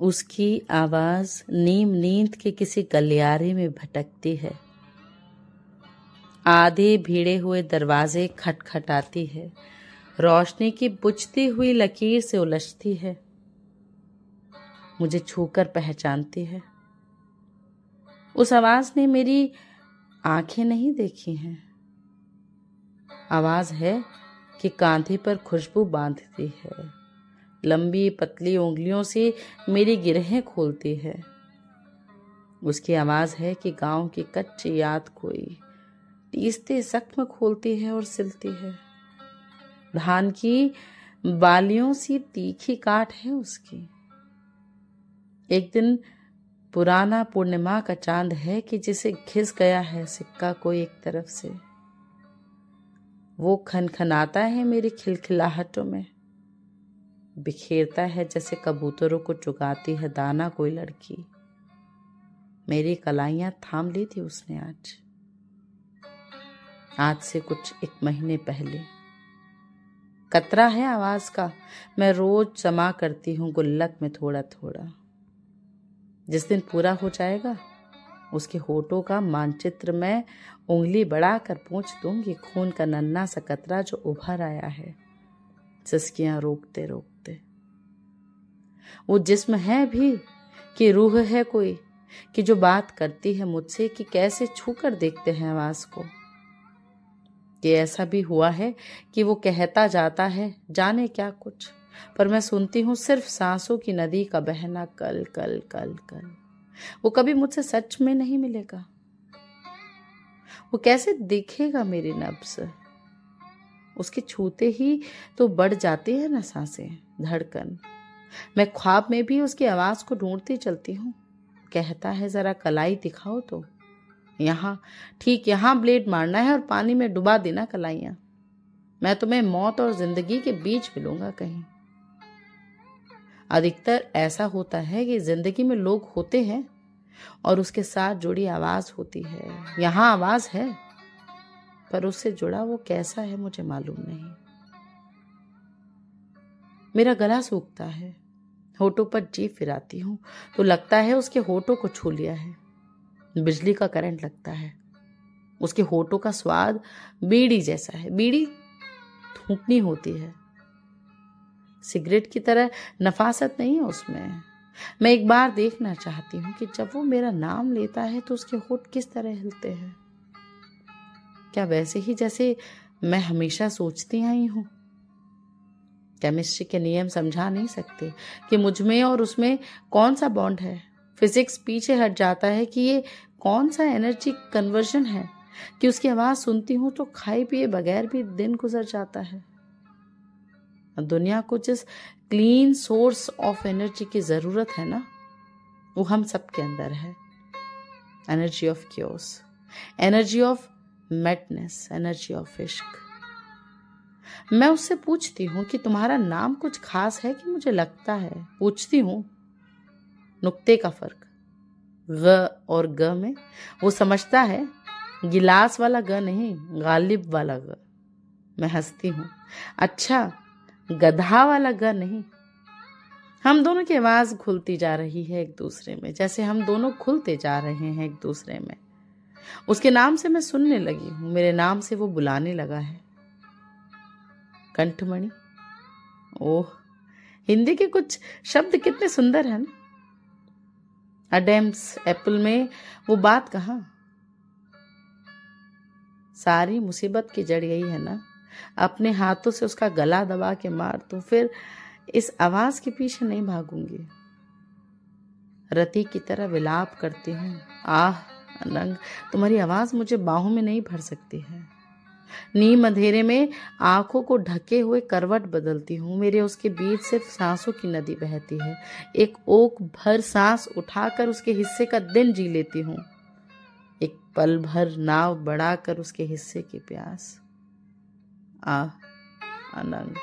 उसकी आवाज़ नीम नींद के किसी गलियारे में भटकती है। आधे भीड़े हुए दरवाजे खटखटाती है। रोशनी की बुझती हुई लकीर से उलझती है। मुझे छूकर पहचानती है। उस आवाज़ ने मेरी आँखें नहीं देखी हैं। आवाज़ है कि कांधे पर खुशबू बांधती है। लंबी पतली उंगलियों से मेरी गिरहें खोलती है। उसकी आवाज़ है कि गाँव की कच्ची याद कोई टीसते जख्म खोलती है और सिलती है। धान की बालियों सी तीखी काट है उसकी। एक दिन पुराना पूर्णिमा का चाँद है कि जिसे घिस गया है सिक्का कोई एक तरफ़ से। वो खनखनाता है मेरी खिलखिलाहटों में। बिखेरता है जैसे कबूतरों को चुगाती है दाना कोई लड़की। मेरी कलाइयाँ थाम ली थी उसने आज। आज से कुछ एक महीने पहले। कतरा है आवाज़ का। मैं रोज जमा करती हूँ गुल्लक में थोड़ा थोड़ा जिस दिन पूरा हो जाएगा, उसके होठों का मानचित्र मैं उंगली बढ़ाकर पूछ दूँगी। खून का नन्ना सा कतरा जो उभर आया है। सिस्कियाँ रोकते रोकते। वो जिस्म है भी कि रूह है कोई, कि जो बात करती है मुझसे कि कैसे छूकर देखते हैं आवाज़ को। कि ऐसा भी हुआ है कि वो कहता जाता है, जाने क्या कुछ, पर मैं सुनती हूँ सिर्फ़ सांसों की नदी का बहना कल कल कल कल। वो कभी मुझसे सच में नहीं मिलेगा। वो कैसे दिखेगा मेरी नब्स उसके छूते ही तो बढ़ जाती है ना साँसें, धड़कन। मैं ख्वाब में भी उसकी आवाज़ को ढूंढती चलती हूँ। कहता है, जरा कलाई दिखाओ तो। यहाँ, ठीक यहाँ ब्लेड मारना है और पानी में डुबा देना कलाइयाँ। मैं तुम्हें मौत और ज़िंदगी के बीच मिलूँगा कहीं। अधिकतर ऐसा होता है कि ज़िंदगी में लोग होते हैं और उसके साथ जुड़ी आवाज़ होती है। यहाँ आवाज़ है। पर उससे जुड़ा वो कैसा है मुझे मालूम नहीं। मेरा गला सूखता है, होठों पर जी फिराती हूँ तो लगता है उसके होठों को छू लिया है। बिजली का करंट लगता है, उसके होठों का स्वाद बीड़ी जैसा है, बीड़ी थूकनी होती है। सिगरेट की तरह नफासत नहीं है उसमें। मैं एक बार देखना चाहती हूँ कि जब वो मेरा नाम लेता है तो उसके होठ किस तरह हिलते हैं। क्या वैसे ही जैसे मैं हमेशा सोचती आई हूँ? केमिस्ट्री के नियम समझा नहीं सकते कि मुझमें और उसमें कौन सा बॉन्ड है? फिजिक्स पीछे हट जाता है कि ये कौन सा एनर्जी कन्वर्जन है? कि उसकी आवाज़ सुनती हूँ तो खाए पिए बगैर भी दिन गुजर जाता है। दुनिया को जिस क्लीन सोर्स ऑफ़ एनर्जी की ज़रूरत है ना, वो हम सबके अंदर है। Energy of chaos energy of madness energy of इश्क मैं उससे पूछती हूँ कि तुम्हारा नाम कुछ खास है कि मुझे लगता है? पूछती हूँ। नुक्ते का फ़र्क। ग और ग में वो समझता है, गिलास वाला ग नहीं, गालिब वाला ग। मैं हंसती हूँ। अच्छा गधा वाला ग नहीं। हम दोनों की आवाज़ खुलती जा रही है एक दूसरे में, जैसे हम दोनों खुलते जा रहे हैं एक दूसरे में। उसके नाम से मैं सुनने लगी हूँ। मेरे नाम से वो बुलाने लगा है। कंठमणि। ओह, हिंदी के कुछ शब्द कितने सुंदर हैं ना। अडेम्स एप्पल में वो बात कहा? सारी मुसीबत की जड़ यही है ना। अपने हाथों से उसका गला दबा के मार तो फिर इस आवाज़ के पीछे नहीं भागूँगी। रति की तरह विलाप करती हूँ। आह अनंग तुम्हारी आवाज़ मुझे बाहों में नहीं भर सकती है। नीम अंधेरे में आँखों को ढके हुए करवट बदलती हूँ। मेरे उसके बीच सिर्फ़ सांसों की नदी बहती है। एक ओक भर सांस उठाकर उसके हिस्से का दिन जी लेती हूँ। एक पल भर नाव बढ़ाकर उसके हिस्से की प्यास। आ, अनंग।